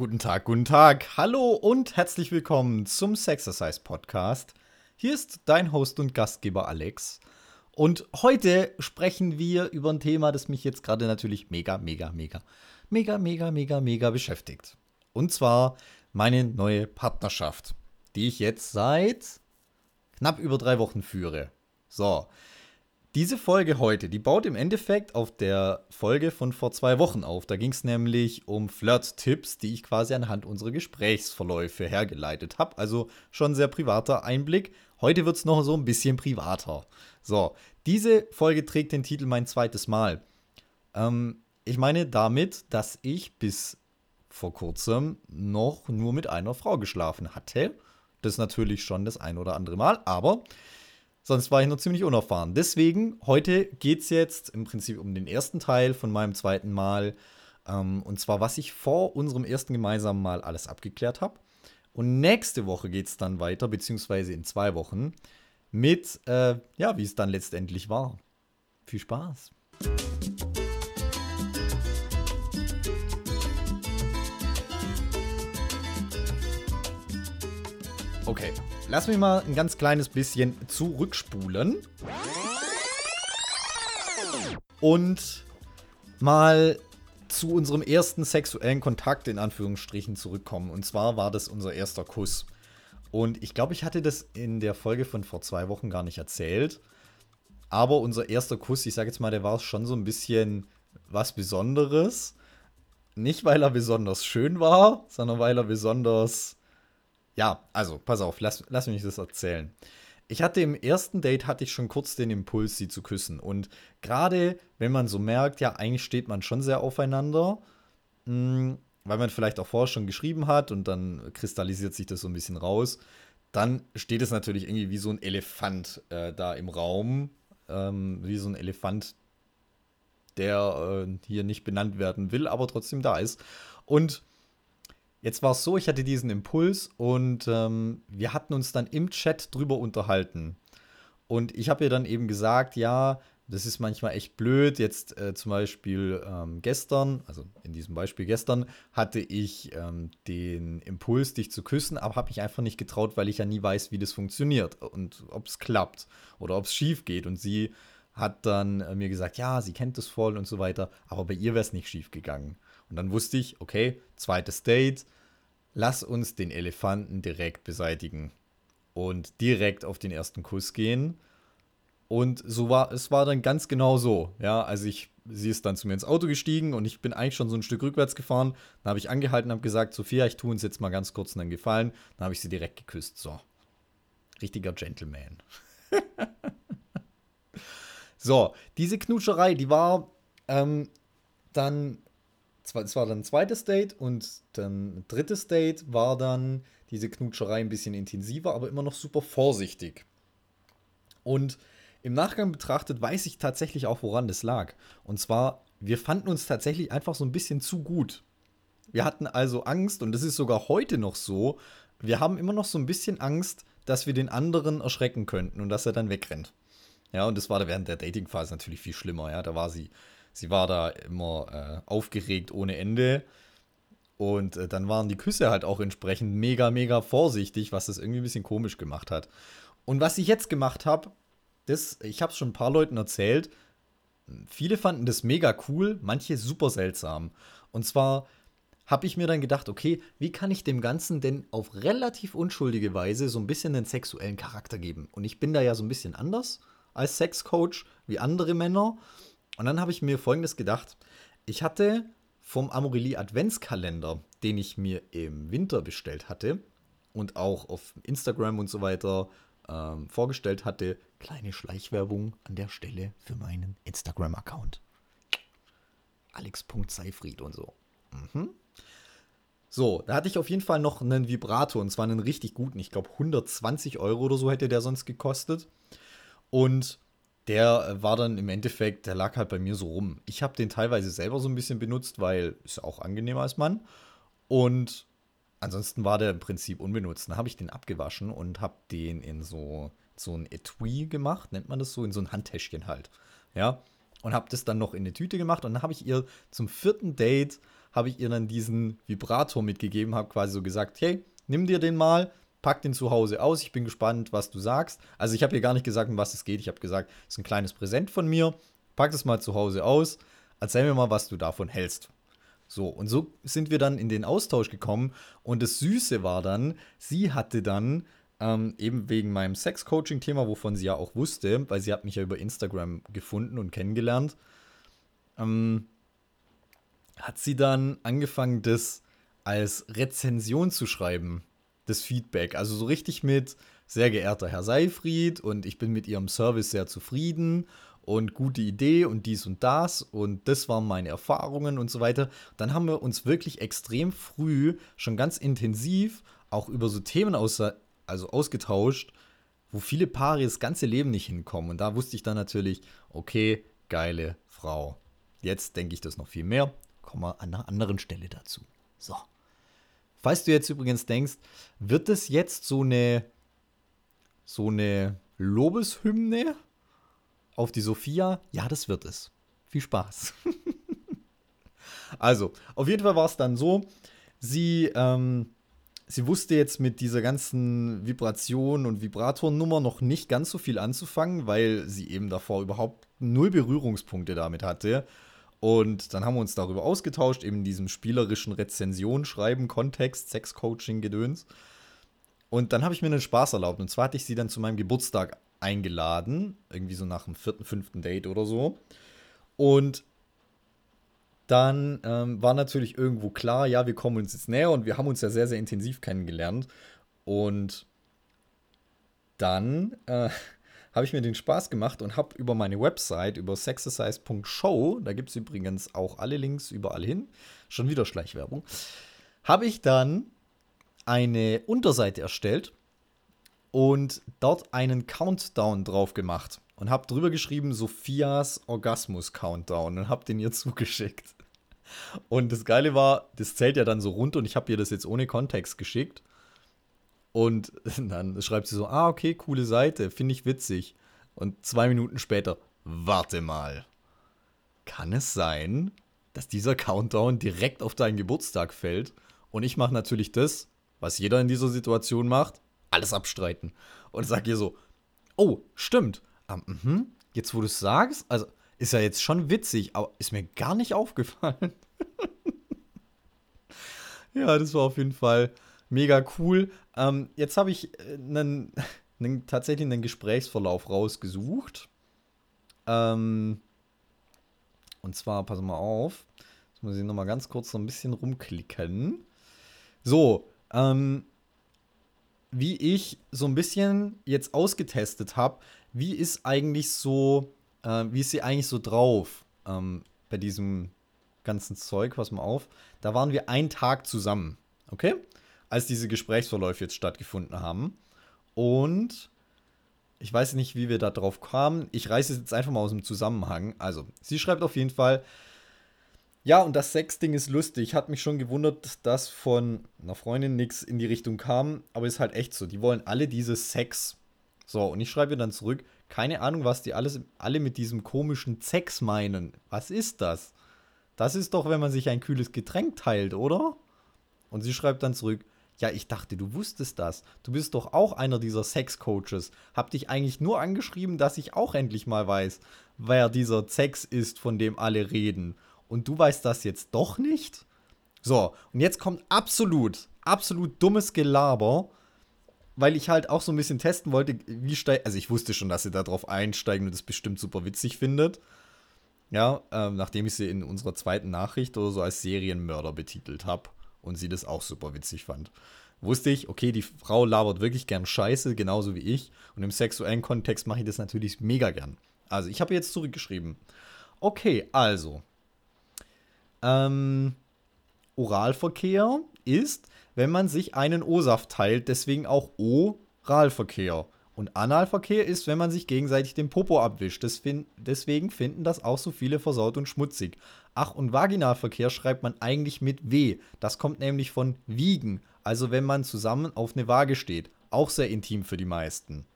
Guten Tag, guten Tag. Hallo und herzlich willkommen zum Sexercise Podcast. Hier ist dein Host und Gastgeber Alex. Und heute sprechen wir über ein Thema, das mich jetzt gerade natürlich mega, mega, mega, mega, mega, mega, mega beschäftigt. Und zwar meine neue Partnerschaft, die ich jetzt seit knapp über drei Wochen führe. So, diese Folge heute, die baut im Endeffekt auf der Folge von vor zwei Wochen auf. Da ging es nämlich um Flirt-Tipps, die ich quasi anhand unserer Gesprächsverläufe hergeleitet habe. Also schon sehr privater Einblick. Heute wird es noch so ein bisschen privater. So, diese Folge trägt den Titel Mein zweites Mal. Ähm, ich meine damit, dass ich bis vor kurzem noch nur mit einer Frau geschlafen hatte. Das natürlich schon das ein oder andere Mal, aber Sonst war ich noch ziemlich unerfahren. Deswegen, heute geht es jetzt im Prinzip um den ersten Teil von meinem zweiten Mal. Ähm, und zwar, was ich vor unserem ersten gemeinsamen Mal alles abgeklärt habe. Und nächste Woche geht es dann weiter, beziehungsweise in zwei Wochen, mit, äh, ja, wie es dann letztendlich war. Viel Spaß. Okay, Lass mich mal ein ganz kleines bisschen zurückspulen. Und mal zu unserem ersten sexuellen Kontakt in Anführungsstrichen zurückkommen. Und zwar war das unser erster Kuss. Und ich glaube, ich hatte das in der Folge von vor zwei Wochen gar nicht erzählt. Aber unser erster Kuss, ich sage jetzt mal, der war schon so ein bisschen was Besonderes. Nicht, weil er besonders schön war, sondern weil er besonders ja, also, pass auf, lass, lass mich das erzählen. Ich hatte im ersten Date hatte ich schon kurz den Impuls, sie zu küssen. Und gerade wenn man so merkt, ja, eigentlich steht man schon sehr aufeinander, mh, hm, weil man vielleicht auch vorher schon geschrieben hat und dann kristallisiert sich das so ein bisschen raus, dann steht es natürlich irgendwie wie so ein Elefant äh, da im Raum, ähm, wie so ein Elefant, der äh, hier nicht benannt werden will, aber trotzdem da ist. Und Jetzt war es so, ich hatte diesen Impuls und ähm, wir hatten uns dann im Chat drüber unterhalten. Und ich habe ihr dann eben gesagt, ja, das ist manchmal echt blöd. Jetzt äh, zum Beispiel ähm, gestern, also in diesem Beispiel gestern, hatte ich ähm, den Impuls, dich zu küssen, aber habe mich einfach nicht getraut, weil ich ja nie weiß, wie das funktioniert und ob es klappt oder ob es schief geht. Und sie hat dann äh, mir gesagt, ja, sie kennt das voll und so weiter, aber bei ihr wäre es nicht schief gegangen. Und dann wusste ich, okay, zweites Date, lass uns den Elefanten direkt beseitigen und direkt auf den ersten Kuss gehen. Und so war es war dann ganz genau so. Ja, also ich, sie ist dann zu mir ins Auto gestiegen und ich bin eigentlich schon so ein Stück rückwärts gefahren. Dann habe ich angehalten und habe gesagt, Sophia, ich tue uns jetzt mal ganz kurz einen Gefallen. Dann habe ich sie direkt geküsst. So. Richtiger Gentleman. so, diese Knutscherei, die war ähm, dann es war dann ein zweites Date und dann ein drittes Date war dann diese Knutscherei ein bisschen intensiver, aber immer noch super vorsichtig. Und im Nachgang betrachtet weiß ich tatsächlich auch, woran das lag. Und zwar, wir fanden uns tatsächlich einfach so ein bisschen zu gut. Wir hatten also Angst, und das ist sogar heute noch so, wir haben immer noch so ein bisschen Angst, dass wir den anderen erschrecken könnten und dass er dann wegrennt. Ja, und das war während der Datingphase natürlich viel schlimmer. Ja, da war sie sie war da immer äh, aufgeregt ohne Ende. Und äh, dann waren die Küsse halt auch entsprechend mega, mega vorsichtig, was das irgendwie ein bisschen komisch gemacht hat. Und was ich jetzt gemacht habe, das, ich habe es schon ein paar Leuten erzählt, viele fanden das mega cool, manche super seltsam. Und zwar habe ich mir dann gedacht, okay, wie kann ich dem Ganzen denn auf relativ unschuldige Weise so ein bisschen einen sexuellen Charakter geben? Und ich bin da ja so ein bisschen anders als Sexcoach wie andere Männer. Und dann habe ich mir folgendes gedacht. Ich hatte vom Amorelie Adventskalender, den ich mir im Winter bestellt hatte und auch auf Instagram und so weiter ähm, vorgestellt hatte, kleine Schleichwerbung an der Stelle für meinen Instagram-Account. Alex.seifried und so. Mhm. So, da hatte ich auf jeden Fall noch einen Vibrator und zwar einen richtig guten. Ich glaube 120 Euro oder so hätte der sonst gekostet. Und der äh, war dann im Endeffekt, der lag halt bei mir so rum. Ich habe den teilweise selber so ein bisschen benutzt, weil ist auch angenehmer als Mann. Und ansonsten war der im Prinzip unbenutzt. Dann habe ich den abgewaschen und habe den in so, so ein Etui gemacht, nennt man das so, in so ein Handtäschchen halt. Ja. Und habe das dann noch in eine Tüte gemacht und dann habe ich ihr zum vierten Date habe ich ihr dann diesen Vibrator mitgegeben, habe quasi so gesagt, hey, nimm dir den mal, pack den zu Hause aus, ich bin gespannt, was du sagst. Also ich habe ihr gar nicht gesagt, um was es geht, ich habe gesagt, es ist ein kleines Präsent von mir, pack es mal zu Hause aus, erzähl mir mal, was du davon hältst. So, und so sind wir dann in den Austausch gekommen. Und das Süße war dann, sie hatte dann ähm, eben wegen meinem Sex-Coaching-Thema, wovon sie ja auch wusste, weil sie hat mich ja über Instagram gefunden und kennengelernt, ähm, hat sie dann angefangen, das als Rezension zu schreiben, das Feedback. Also so richtig mit sehr geehrter Herr Seifried und ich bin mit Ihrem Service sehr zufrieden und gute Idee und dies und das und das waren meine Erfahrungen und so weiter. Dann haben wir uns wirklich extrem früh, schon ganz intensiv, auch über so Themen aus, also ausgetauscht, wo viele Paare das ganze Leben nicht hinkommen. Und da wusste ich dann natürlich, okay, geile Frau. Jetzt denke ich das noch viel mehr. Kommen wir an einer anderen Stelle dazu. So. Falls du jetzt übrigens denkst, wird es jetzt so eine so eine Lobeshymne auf die Sophia? Ja, das wird es. Viel Spaß. also, auf jeden Fall war es dann so, sie ähm, sie wusste jetzt mit dieser ganzen Vibration und Vibratornummer noch nicht ganz so viel anzufangen, weil sie eben davor überhaupt null Berührungspunkte damit hatte. Und dann haben wir uns darüber ausgetauscht, eben in diesem spielerischen Rezension schreiben, Kontext, Sex-Coaching, Gedöns. Und dann habe ich mir einen Spaß erlaubt. Und zwar hatte ich sie dann zu meinem Geburtstag eingeladen, irgendwie so nach dem vierten, fünften Date oder so. Und dann ähm, war natürlich irgendwo klar, ja, wir kommen uns jetzt näher und wir haben uns ja sehr, sehr intensiv kennengelernt. Und dann äh, habe ich mir den Spaß gemacht und habe über meine Website, über sexercise.show, da gibt es übrigens auch alle Links überall hin, schon wieder Schleichwerbung, habe ich dann eine Unterseite erstellt und dort einen Countdown drauf gemacht und habe drüber geschrieben Sophias Orgasmus Countdown und habe den ihr zugeschickt. Und das Geile war, das zählt ja dann so runter und ich habe ihr das jetzt ohne Kontext geschickt. Und dann schreibt sie so, ah, okay, coole Seite, finde ich witzig. Und zwei Minuten später, warte mal. Kann es sein, dass dieser Countdown direkt auf deinen Geburtstag fällt? Und ich mache natürlich das, was jeder in dieser Situation macht, alles abstreiten. Und sag ihr so, oh, stimmt. Um, mhm, jetzt wo du es sagst, also ist ja jetzt schon witzig, aber ist mir gar nicht aufgefallen. ja, das war auf jeden Fall mega cool. Ähm, jetzt habe ich einen, äh, einen, tatsächlich einen Gesprächsverlauf rausgesucht. Ähm, und zwar, pass mal auf, jetzt muss ich nochmal ganz kurz so ein bisschen rumklicken. So, ähm, wie ich so ein bisschen jetzt ausgetestet habe, wie ist eigentlich so äh, wie ist sie eigentlich so drauf ähm, bei diesem ganzen Zeug? Pass mal auf. Da waren wir einen Tag zusammen, okay? Als diese Gesprächsverläufe jetzt stattgefunden haben. Und ich weiß nicht, wie wir da drauf kamen. Ich reiße es jetzt einfach mal aus dem Zusammenhang. Also, sie schreibt auf jeden Fall, ja, und das Sex-Ding ist lustig. Hat mich schon gewundert, dass von einer Freundin nichts in die Richtung kam. Aber ist halt echt so. Die wollen alle dieses Sex. So, und ich schreibe ihr dann zurück, keine Ahnung, was die alles, alle mit diesem komischen Sex meinen. Was ist das? Das ist doch, wenn man sich ein kühles Getränk teilt, oder? Und sie schreibt dann zurück, ja, ich dachte, du wusstest das. Du bist doch auch einer dieser Sex-Coaches. Hab dich eigentlich nur angeschrieben, dass ich auch endlich mal weiß, wer dieser Sex ist, von dem alle reden. Und du weißt das jetzt doch nicht? So, und jetzt kommt absolut, absolut dummes Gelaber weil ich halt auch so ein bisschen testen wollte, wie steigt. Also ich wusste schon, dass sie darauf einsteigen und das bestimmt super witzig findet. Ja, ähm, nachdem ich sie in unserer zweiten Nachricht oder so als Serienmörder betitelt habe und sie das auch super witzig fand. Wusste ich, okay, die Frau labert wirklich gern Scheiße, genauso wie ich. Und im sexuellen Kontext mache ich das natürlich mega gern. Also, ich habe jetzt zurückgeschrieben. Okay, also. Ähm, Oralverkehr ist, wenn man sich einen O-Saft teilt, deswegen auch Oralverkehr. Und Analverkehr ist, wenn man sich gegenseitig den Popo abwischt. deswegen finden das auch so viele versaut und schmutzig. Ach, und Vaginalverkehr schreibt man eigentlich mit W. Das kommt nämlich von wiegen. Also wenn man zusammen auf eine Waage steht. Auch sehr intim für die meisten.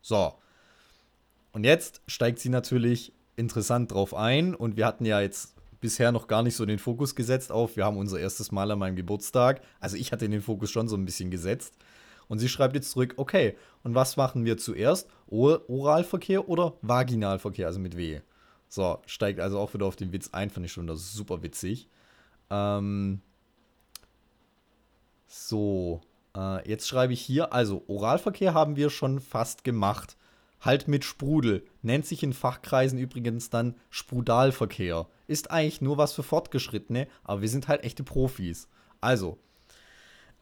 So. Und jetzt steigt sie natürlich interessant drauf ein. Und wir hatten ja jetzt bisher noch gar nicht so den Fokus gesetzt auf, wir haben unser erstes Mal an meinem Geburtstag. Also ich hatte den Fokus schon so ein bisschen gesetzt. Und sie schreibt jetzt zurück, okay, und was machen wir zuerst? Oralverkehr oder Vaginalverkehr, also mit W? So, steigt also auch wieder auf den Witz ein, fand ich schon super witzig. Ähm, so, äh, jetzt schreibe ich hier, also Oralverkehr haben wir schon fast gemacht. Halt mit Sprudel. Nennt sich in Fachkreisen übrigens dann Sprudalverkehr. Ist eigentlich nur was für Fortgeschrittene, aber wir sind halt echte Profis. Also,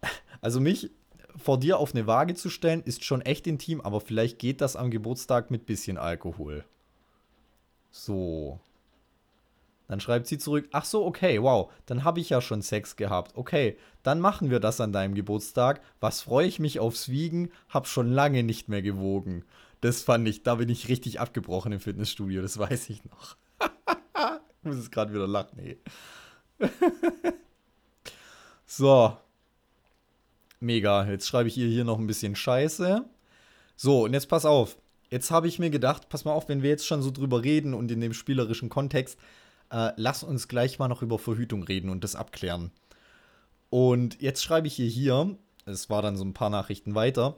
also mich vor dir auf eine Waage zu stellen, ist schon echt intim, aber vielleicht geht das am Geburtstag mit bisschen Alkohol. So. Dann schreibt sie zurück, ach so, okay, wow, dann habe ich ja schon Sex gehabt. Okay, dann machen wir das an deinem Geburtstag. Was freue ich mich aufs Wiegen, hab schon lange nicht mehr gewogen. Das fand ich, da bin ich richtig abgebrochen im Fitnessstudio, das weiß ich noch. ich muss es gerade wieder lachen, ey. so. Mega. Jetzt schreibe ich ihr hier noch ein bisschen Scheiße. So, und jetzt pass auf. Jetzt habe ich mir gedacht, pass mal auf, wenn wir jetzt schon so drüber reden und in dem spielerischen Kontext, äh, lass uns gleich mal noch über Verhütung reden und das abklären. Und jetzt schreibe ich ihr hier, es war dann so ein paar Nachrichten weiter,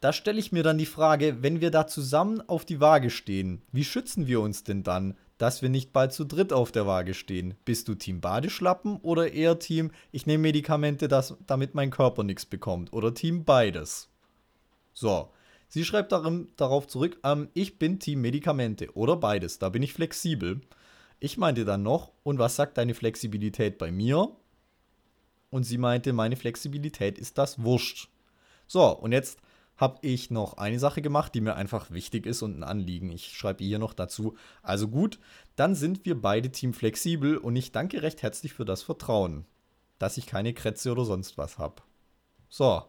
da stelle ich mir dann die Frage, wenn wir da zusammen auf die Waage stehen, wie schützen wir uns denn dann, dass wir nicht bald zu dritt auf der Waage stehen? Bist du Team Badeschlappen oder eher Team, ich nehme Medikamente, das, damit mein Körper nichts bekommt? Oder Team beides? So, sie schreibt darin, darauf zurück, ähm, ich bin Team Medikamente oder beides, da bin ich flexibel. Ich meinte dann noch, und was sagt deine Flexibilität bei mir? Und sie meinte, meine Flexibilität ist das Wurscht. So, und jetzt habe ich noch eine Sache gemacht, die mir einfach wichtig ist und ein Anliegen. Ich schreibe hier noch dazu. Also gut, dann sind wir beide Team flexibel und ich danke recht herzlich für das Vertrauen, dass ich keine Krätze oder sonst was habe. So,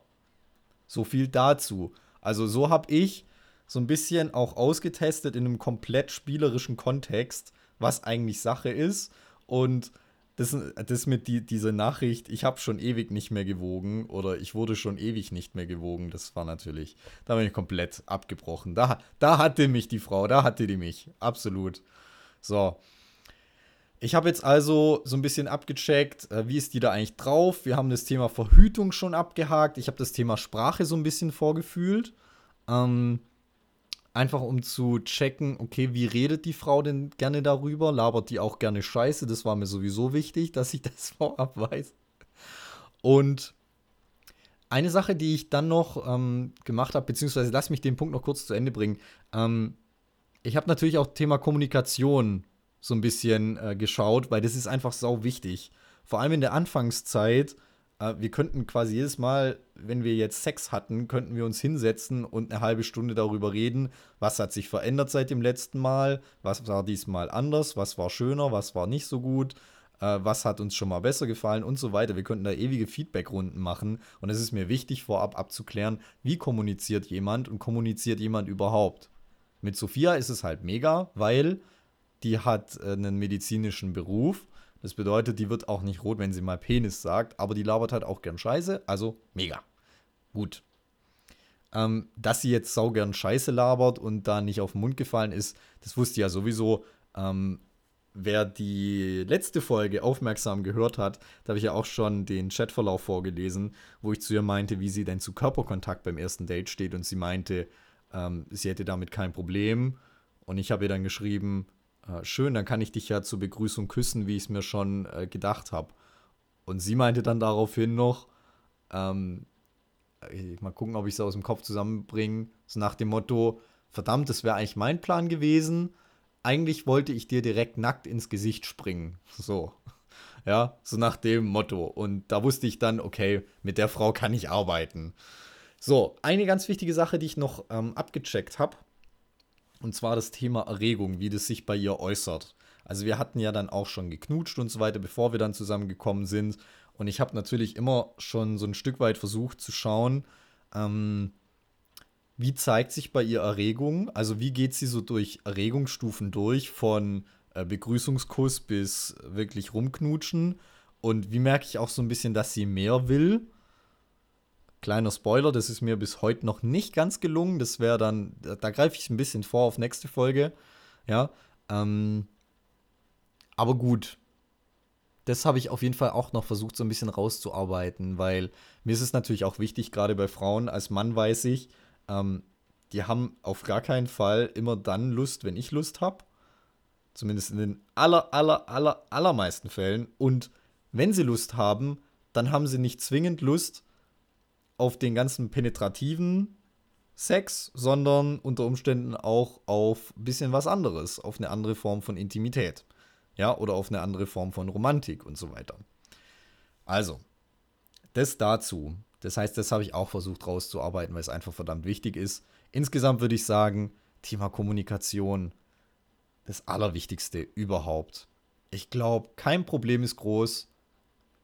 so viel dazu. Also so habe ich so ein bisschen auch ausgetestet in einem komplett spielerischen Kontext, was eigentlich Sache ist und das, das mit die, dieser Nachricht, ich habe schon ewig nicht mehr gewogen oder ich wurde schon ewig nicht mehr gewogen, das war natürlich, da bin ich komplett abgebrochen. Da, da hatte mich die Frau, da hatte die mich, absolut. So. Ich habe jetzt also so ein bisschen abgecheckt, äh, wie ist die da eigentlich drauf. Wir haben das Thema Verhütung schon abgehakt. Ich habe das Thema Sprache so ein bisschen vorgefühlt. Ähm, Einfach um zu checken, okay, wie redet die Frau denn gerne darüber? Labert die auch gerne Scheiße? Das war mir sowieso wichtig, dass ich das vorab weiß. Und eine Sache, die ich dann noch ähm, gemacht habe, beziehungsweise lass mich den Punkt noch kurz zu Ende bringen. Ähm, ich habe natürlich auch Thema Kommunikation so ein bisschen äh, geschaut, weil das ist einfach sau wichtig. Vor allem in der Anfangszeit äh, wir könnten quasi jedes Mal, wenn wir jetzt Sex hatten, könnten wir uns hinsetzen und eine halbe Stunde darüber reden, was hat sich verändert seit dem letzten Mal, was war diesmal anders, was war schöner, was war nicht so gut, äh, was hat uns schon mal besser gefallen und so weiter. Wir könnten da ewige Feedbackrunden machen und es ist mir wichtig, vorab abzuklären, wie kommuniziert jemand und kommuniziert jemand überhaupt. Mit Sophia ist es halt mega, weil die hat äh, einen medizinischen Beruf das bedeutet, die wird auch nicht rot, wenn sie mal Penis sagt, aber die labert halt auch gern Scheiße, also mega. Gut. Ähm, dass sie jetzt saugern Scheiße labert und da nicht auf den Mund gefallen ist, das wusste ja sowieso. Ähm, wer die letzte Folge aufmerksam gehört hat, da habe ich ja auch schon den Chatverlauf vorgelesen, wo ich zu ihr meinte, wie sie denn zu Körperkontakt beim ersten Date steht und sie meinte, ähm, sie hätte damit kein Problem. Und ich habe ihr dann geschrieben, äh, schön, dann kann ich dich ja zur Begrüßung küssen, wie ich es mir schon äh, gedacht habe. Und sie meinte dann daraufhin noch, ähm, mal gucken, ob ich es aus dem Kopf zusammenbringe, so nach dem Motto, verdammt, das wäre eigentlich mein Plan gewesen. Eigentlich wollte ich dir direkt nackt ins Gesicht springen. So. Ja, so nach dem Motto. Und da wusste ich dann, okay, mit der Frau kann ich arbeiten. So, eine ganz wichtige Sache, die ich noch ähm, abgecheckt habe, und zwar das Thema Erregung, wie das sich bei ihr äußert. Also wir hatten ja dann auch schon geknutscht und so weiter, bevor wir dann zusammengekommen sind. Und ich habe natürlich immer schon so ein Stück weit versucht zu schauen, ähm, wie zeigt sich bei ihr Erregung? Also wie geht sie so durch Erregungsstufen durch, von äh, Begrüßungskuss bis wirklich rumknutschen? Und wie merke ich auch so ein bisschen, dass sie mehr will? Kleiner Spoiler, das ist mir bis heute noch nicht ganz gelungen. Das wäre dann, da, da greife ich ein bisschen vor auf nächste Folge. Ja. Ähm, Aber gut. Das habe ich auf jeden Fall auch noch versucht, so ein bisschen rauszuarbeiten, weil mir ist es natürlich auch wichtig, gerade bei Frauen, als Mann weiß ich, ähm, die haben auf gar keinen Fall immer dann Lust, wenn ich Lust habe. Zumindest in den aller, aller, aller, allermeisten Fällen. Und wenn sie Lust haben, dann haben sie nicht zwingend Lust auf den ganzen penetrativen Sex, sondern unter Umständen auch auf ein bisschen was anderes, auf eine andere Form von Intimität. Ja, oder auf eine andere Form von Romantik und so weiter. Also, das dazu. Das heißt, das habe ich auch versucht rauszuarbeiten, weil es einfach verdammt wichtig ist. Insgesamt würde ich sagen, Thema Kommunikation, das Allerwichtigste überhaupt. Ich glaube, kein Problem ist groß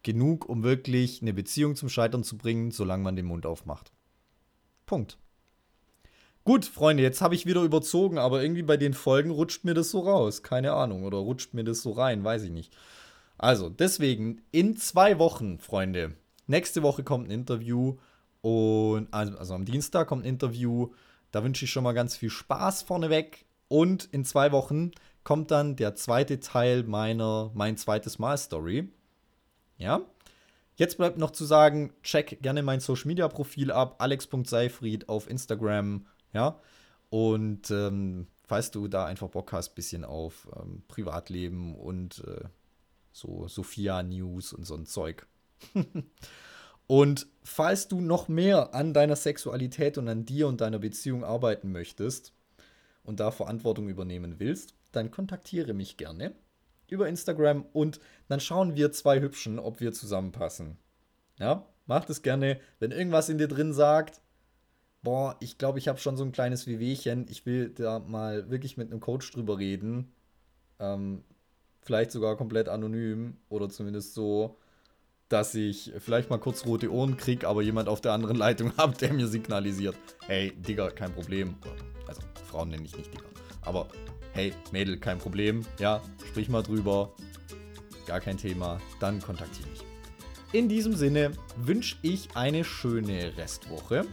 genug, um wirklich eine Beziehung zum Scheitern zu bringen, solange man den Mund aufmacht. Punkt. Gut, Freunde, jetzt habe ich wieder überzogen, aber irgendwie bei den Folgen rutscht mir das so raus. Keine Ahnung. Oder rutscht mir das so rein, weiß ich nicht. Also, deswegen, in zwei Wochen, Freunde. Nächste Woche kommt ein Interview. Und also, also am Dienstag kommt ein Interview. Da wünsche ich schon mal ganz viel Spaß vorneweg. Und in zwei Wochen kommt dann der zweite Teil meiner Mein zweites Mal Story. Ja. Jetzt bleibt noch zu sagen, check gerne mein Social Media Profil ab, alex.seifried auf Instagram, ja. Und ähm, falls du da einfach Bock hast, bisschen auf ähm, Privatleben und äh, so Sophia-News und so ein Zeug. und falls du noch mehr an deiner Sexualität und an dir und deiner Beziehung arbeiten möchtest und da Verantwortung übernehmen willst, dann kontaktiere mich gerne über Instagram und dann schauen wir zwei Hübschen, ob wir zusammenpassen. Ja, macht es gerne. Wenn irgendwas in dir drin sagt, boah, ich glaube, ich habe schon so ein kleines Wehwehchen. Ich will da mal wirklich mit einem Coach drüber reden. Ähm, vielleicht sogar komplett anonym oder zumindest so, dass ich vielleicht mal kurz rote Ohren kriege, aber jemand auf der anderen Leitung habe, der mir signalisiert, hey, Digga, kein Problem. Also, Frauen nenne ich nicht Digga. Aber, hey, Mädel, kein Problem. Ja, sprich mal drüber. Gar kein Thema. Dann kontaktiere mich. In diesem Sinne wünsche ich eine schöne Restwoche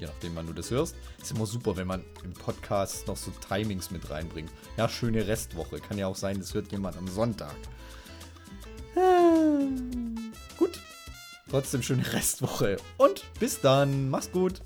je nachdem, wann du das hörst. Ist immer super, wenn man im Podcast noch so Timings mit reinbringt. Ja, schöne Restwoche. Kann ja auch sein, das hört jemand am Sonntag. Gut. Trotzdem schöne Restwoche. Und bis dann. Mach's gut.